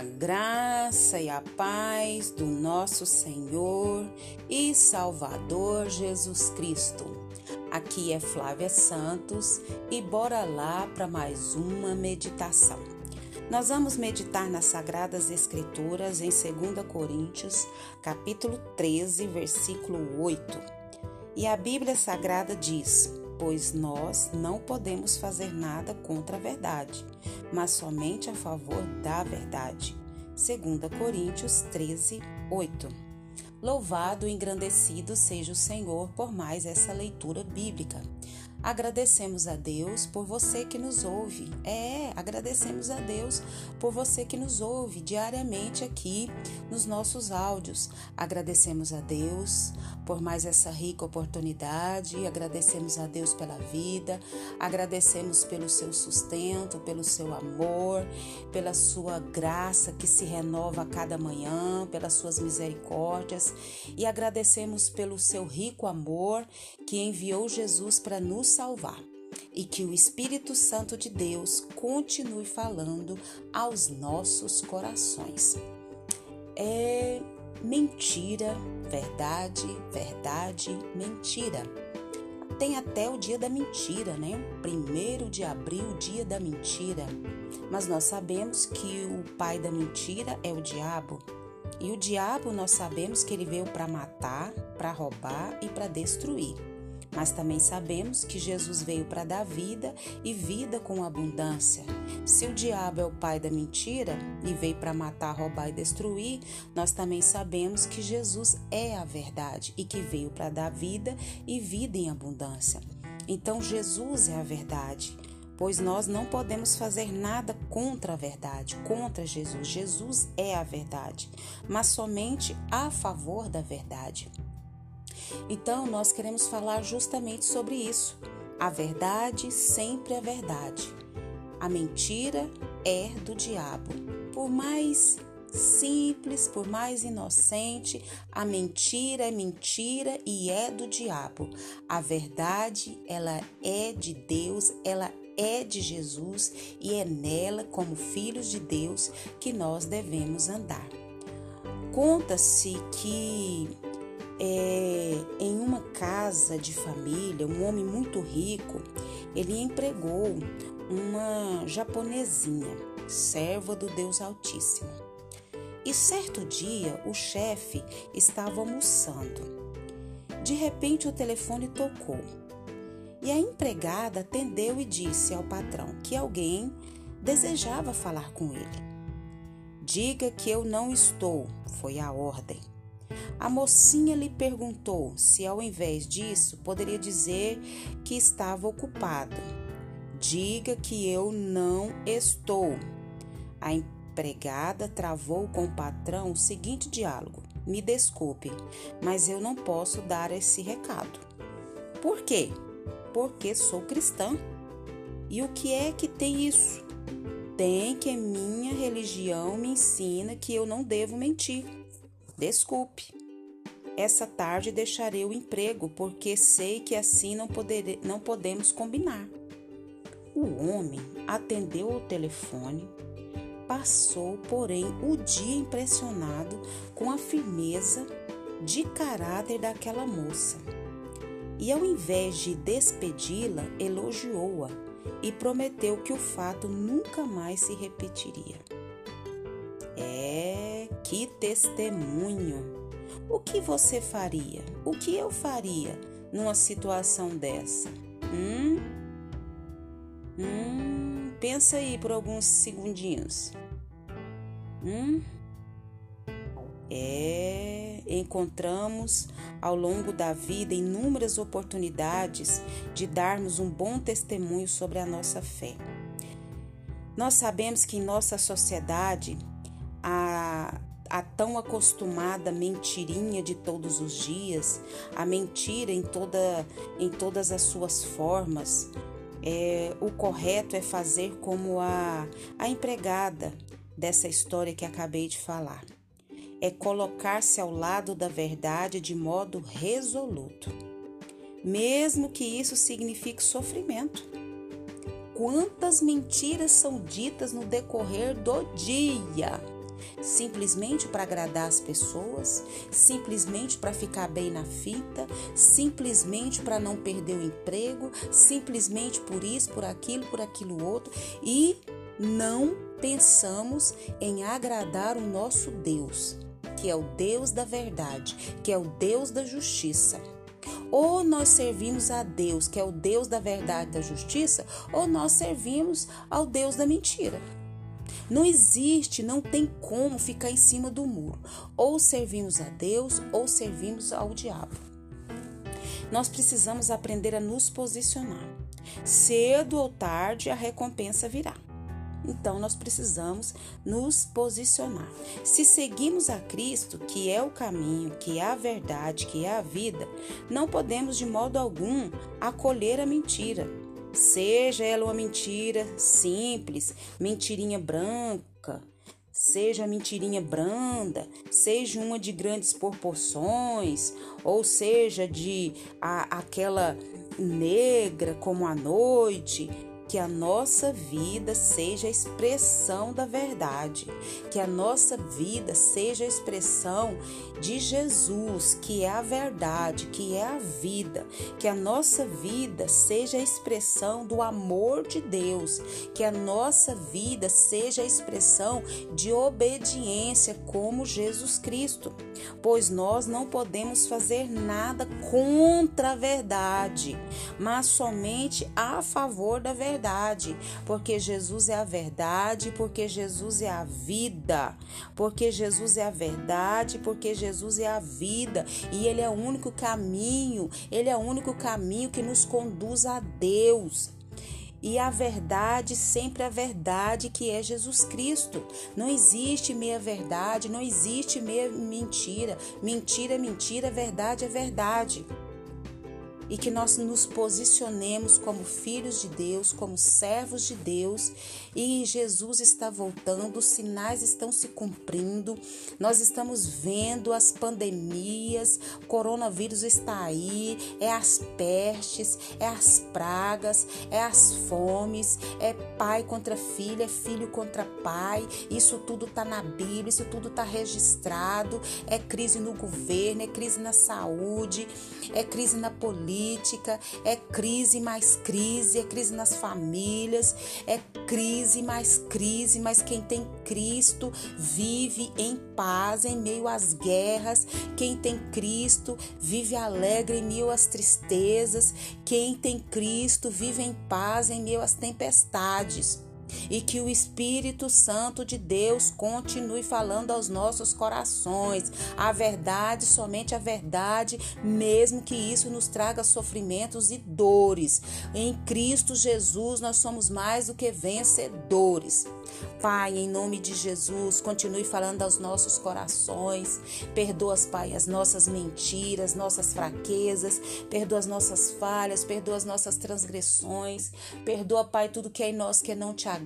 A graça e a paz do nosso Senhor e Salvador Jesus Cristo. Aqui é Flávia Santos e bora lá para mais uma meditação. Nós vamos meditar nas Sagradas Escrituras em 2 Coríntios, capítulo 13, versículo 8. E a Bíblia Sagrada diz: pois nós não podemos fazer nada contra a verdade, mas somente a favor da verdade. 2 Coríntios 13, 8. Louvado e engrandecido seja o Senhor por mais essa leitura bíblica. Agradecemos a Deus por você que nos ouve. É, agradecemos a Deus por você que nos ouve diariamente aqui nos nossos áudios. Agradecemos a Deus por mais essa rica oportunidade, agradecemos a Deus pela vida, agradecemos pelo seu sustento, pelo seu amor, pela sua graça que se renova a cada manhã, pelas suas misericórdias e agradecemos pelo seu rico amor que enviou Jesus para nos salvar e que o Espírito Santo de Deus continue falando aos nossos corações. É mentira, verdade, verdade, mentira. Tem até o dia da mentira, né? Primeiro de abril, dia da mentira. Mas nós sabemos que o pai da mentira é o diabo. E o diabo nós sabemos que ele veio para matar, para roubar e para destruir. Mas também sabemos que Jesus veio para dar vida e vida com abundância. Se o diabo é o pai da mentira e veio para matar, roubar e destruir, nós também sabemos que Jesus é a verdade e que veio para dar vida e vida em abundância. Então Jesus é a verdade pois nós não podemos fazer nada contra a verdade, contra Jesus. Jesus é a verdade, mas somente a favor da verdade. Então, nós queremos falar justamente sobre isso. A verdade sempre é verdade. A mentira é do diabo. Por mais simples, por mais inocente, a mentira é mentira e é do diabo. A verdade, ela é de Deus, ela é de Jesus e é nela, como filhos de Deus, que nós devemos andar. Conta-se que é, em uma casa de família, um homem muito rico, ele empregou uma japonesinha, serva do Deus Altíssimo. E certo dia o chefe estava almoçando. De repente o telefone tocou. E a empregada atendeu e disse ao patrão que alguém desejava falar com ele. Diga que eu não estou, foi a ordem. A mocinha lhe perguntou se, ao invés disso, poderia dizer que estava ocupado. Diga que eu não estou. A empregada travou com o patrão o seguinte diálogo: Me desculpe, mas eu não posso dar esse recado. Por quê? Porque sou cristã. E o que é que tem isso? Tem que minha religião me ensina que eu não devo mentir. Desculpe. Essa tarde deixarei o emprego, porque sei que assim não, poder, não podemos combinar. O homem atendeu o telefone, passou, porém, o dia impressionado com a firmeza de caráter daquela moça. E ao invés de despedi-la, elogiou-a e prometeu que o fato nunca mais se repetiria. É, que testemunho! O que você faria? O que eu faria numa situação dessa? Hum? Hum? Pensa aí por alguns segundinhos. Hum? É, encontramos ao longo da vida inúmeras oportunidades de darmos um bom testemunho sobre a nossa fé. Nós sabemos que em nossa sociedade a, a tão acostumada mentirinha de todos os dias, a mentira em, toda, em todas as suas formas. É, o correto é fazer como a, a empregada dessa história que acabei de falar. É colocar-se ao lado da verdade de modo resoluto, mesmo que isso signifique sofrimento. Quantas mentiras são ditas no decorrer do dia? Simplesmente para agradar as pessoas, simplesmente para ficar bem na fita, simplesmente para não perder o emprego, simplesmente por isso, por aquilo, por aquilo outro e não pensamos em agradar o nosso Deus, que é o Deus da verdade, que é o Deus da justiça. Ou nós servimos a Deus, que é o Deus da verdade e da justiça, ou nós servimos ao Deus da mentira. Não existe, não tem como ficar em cima do muro. Ou servimos a Deus ou servimos ao diabo. Nós precisamos aprender a nos posicionar. Cedo ou tarde a recompensa virá. Então nós precisamos nos posicionar. Se seguimos a Cristo, que é o caminho, que é a verdade, que é a vida, não podemos de modo algum acolher a mentira. Seja ela uma mentira simples, mentirinha branca, seja mentirinha branda, seja uma de grandes proporções, ou seja de a, aquela negra como a noite, que a nossa vida seja a expressão da verdade, que a nossa vida seja a expressão de Jesus, que é a verdade, que é a vida, que a nossa vida seja a expressão do amor de Deus, que a nossa vida seja a expressão de obediência como Jesus Cristo, pois nós não podemos fazer nada contra a verdade, mas somente a favor da verdade verdade, porque Jesus é a verdade, porque Jesus é a vida, porque Jesus é a verdade, porque Jesus é a vida e Ele é o único caminho, Ele é o único caminho que nos conduz a Deus. E a verdade, sempre a verdade que é Jesus Cristo. Não existe meia verdade, não existe meia mentira. Mentira é mentira, verdade é verdade e que nós nos posicionemos como filhos de Deus, como servos de Deus. E Jesus está voltando, os sinais estão se cumprindo. Nós estamos vendo as pandemias, o coronavírus está aí, é as pestes, é as pragas, é as fomes, é pai contra filho, é filho contra pai. Isso tudo está na Bíblia, isso tudo está registrado. É crise no governo, é crise na saúde, é crise na política política, é crise mais crise, é crise nas famílias, é crise mais crise, mas quem tem Cristo vive em paz em meio às guerras, quem tem Cristo vive alegre em meio às tristezas, quem tem Cristo vive em paz em meio às tempestades e que o Espírito Santo de Deus continue falando aos nossos corações a verdade, somente a verdade, mesmo que isso nos traga sofrimentos e dores. Em Cristo Jesus nós somos mais do que vencedores. Pai, em nome de Jesus, continue falando aos nossos corações. Perdoa, Pai, as nossas mentiras, nossas fraquezas, perdoa as nossas falhas, perdoa as nossas transgressões. Perdoa, Pai, tudo que é em nós que não te agrada.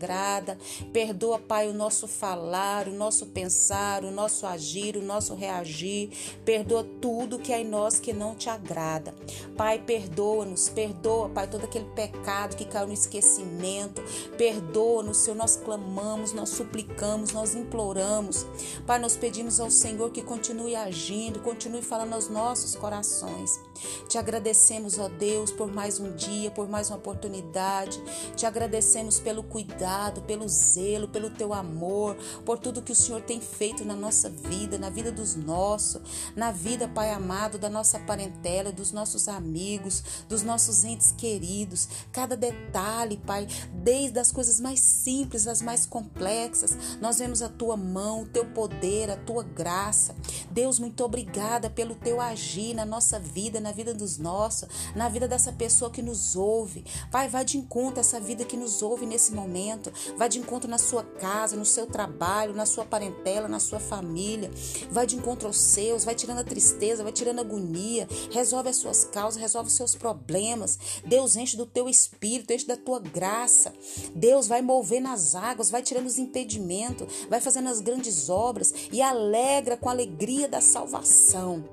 Perdoa, Pai, o nosso falar, o nosso pensar, o nosso agir, o nosso reagir. Perdoa tudo que é em nós que não te agrada. Pai, perdoa-nos, perdoa, Pai, todo aquele pecado que caiu no esquecimento. Perdoa-nos, Senhor, nós clamamos, nós suplicamos, nós imploramos. Pai, nós pedimos ao Senhor que continue agindo, continue falando aos nossos corações. Te agradecemos, ó Deus, por mais um dia, por mais uma oportunidade. Te agradecemos pelo cuidado, pelo zelo, pelo teu amor, por tudo que o Senhor tem feito na nossa vida, na vida dos nossos, na vida, Pai amado, da nossa parentela, dos nossos amigos, dos nossos entes queridos. Cada detalhe, Pai, desde as coisas mais simples às mais complexas, nós vemos a tua mão, o teu poder, a tua graça. Deus, muito obrigada pelo teu agir na nossa vida, na vida dos nossos, na vida dessa pessoa que nos ouve. Pai, vai de encontro essa vida que nos ouve nesse momento. Vai de encontro na sua casa, no seu trabalho, na sua parentela, na sua família. Vai de encontro aos seus, vai tirando a tristeza, vai tirando a agonia. Resolve as suas causas, resolve os seus problemas. Deus enche do teu espírito, enche da tua graça. Deus vai mover nas águas, vai tirando os impedimentos, vai fazendo as grandes obras e alegra com a alegria da salvação.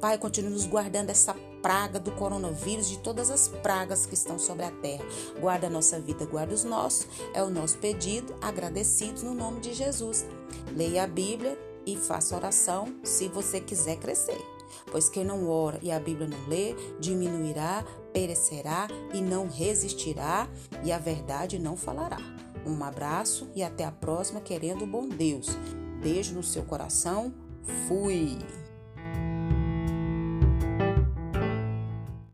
Pai, continue nos guardando essa praga do coronavírus, de todas as pragas que estão sobre a terra. Guarda a nossa vida, guarda os nossos. É o nosso pedido, agradecidos no nome de Jesus. Leia a Bíblia e faça oração se você quiser crescer. Pois quem não ora e a Bíblia não lê, diminuirá, perecerá e não resistirá, e a verdade não falará. Um abraço e até a próxima, querendo o bom Deus. Beijo no seu coração. Fui!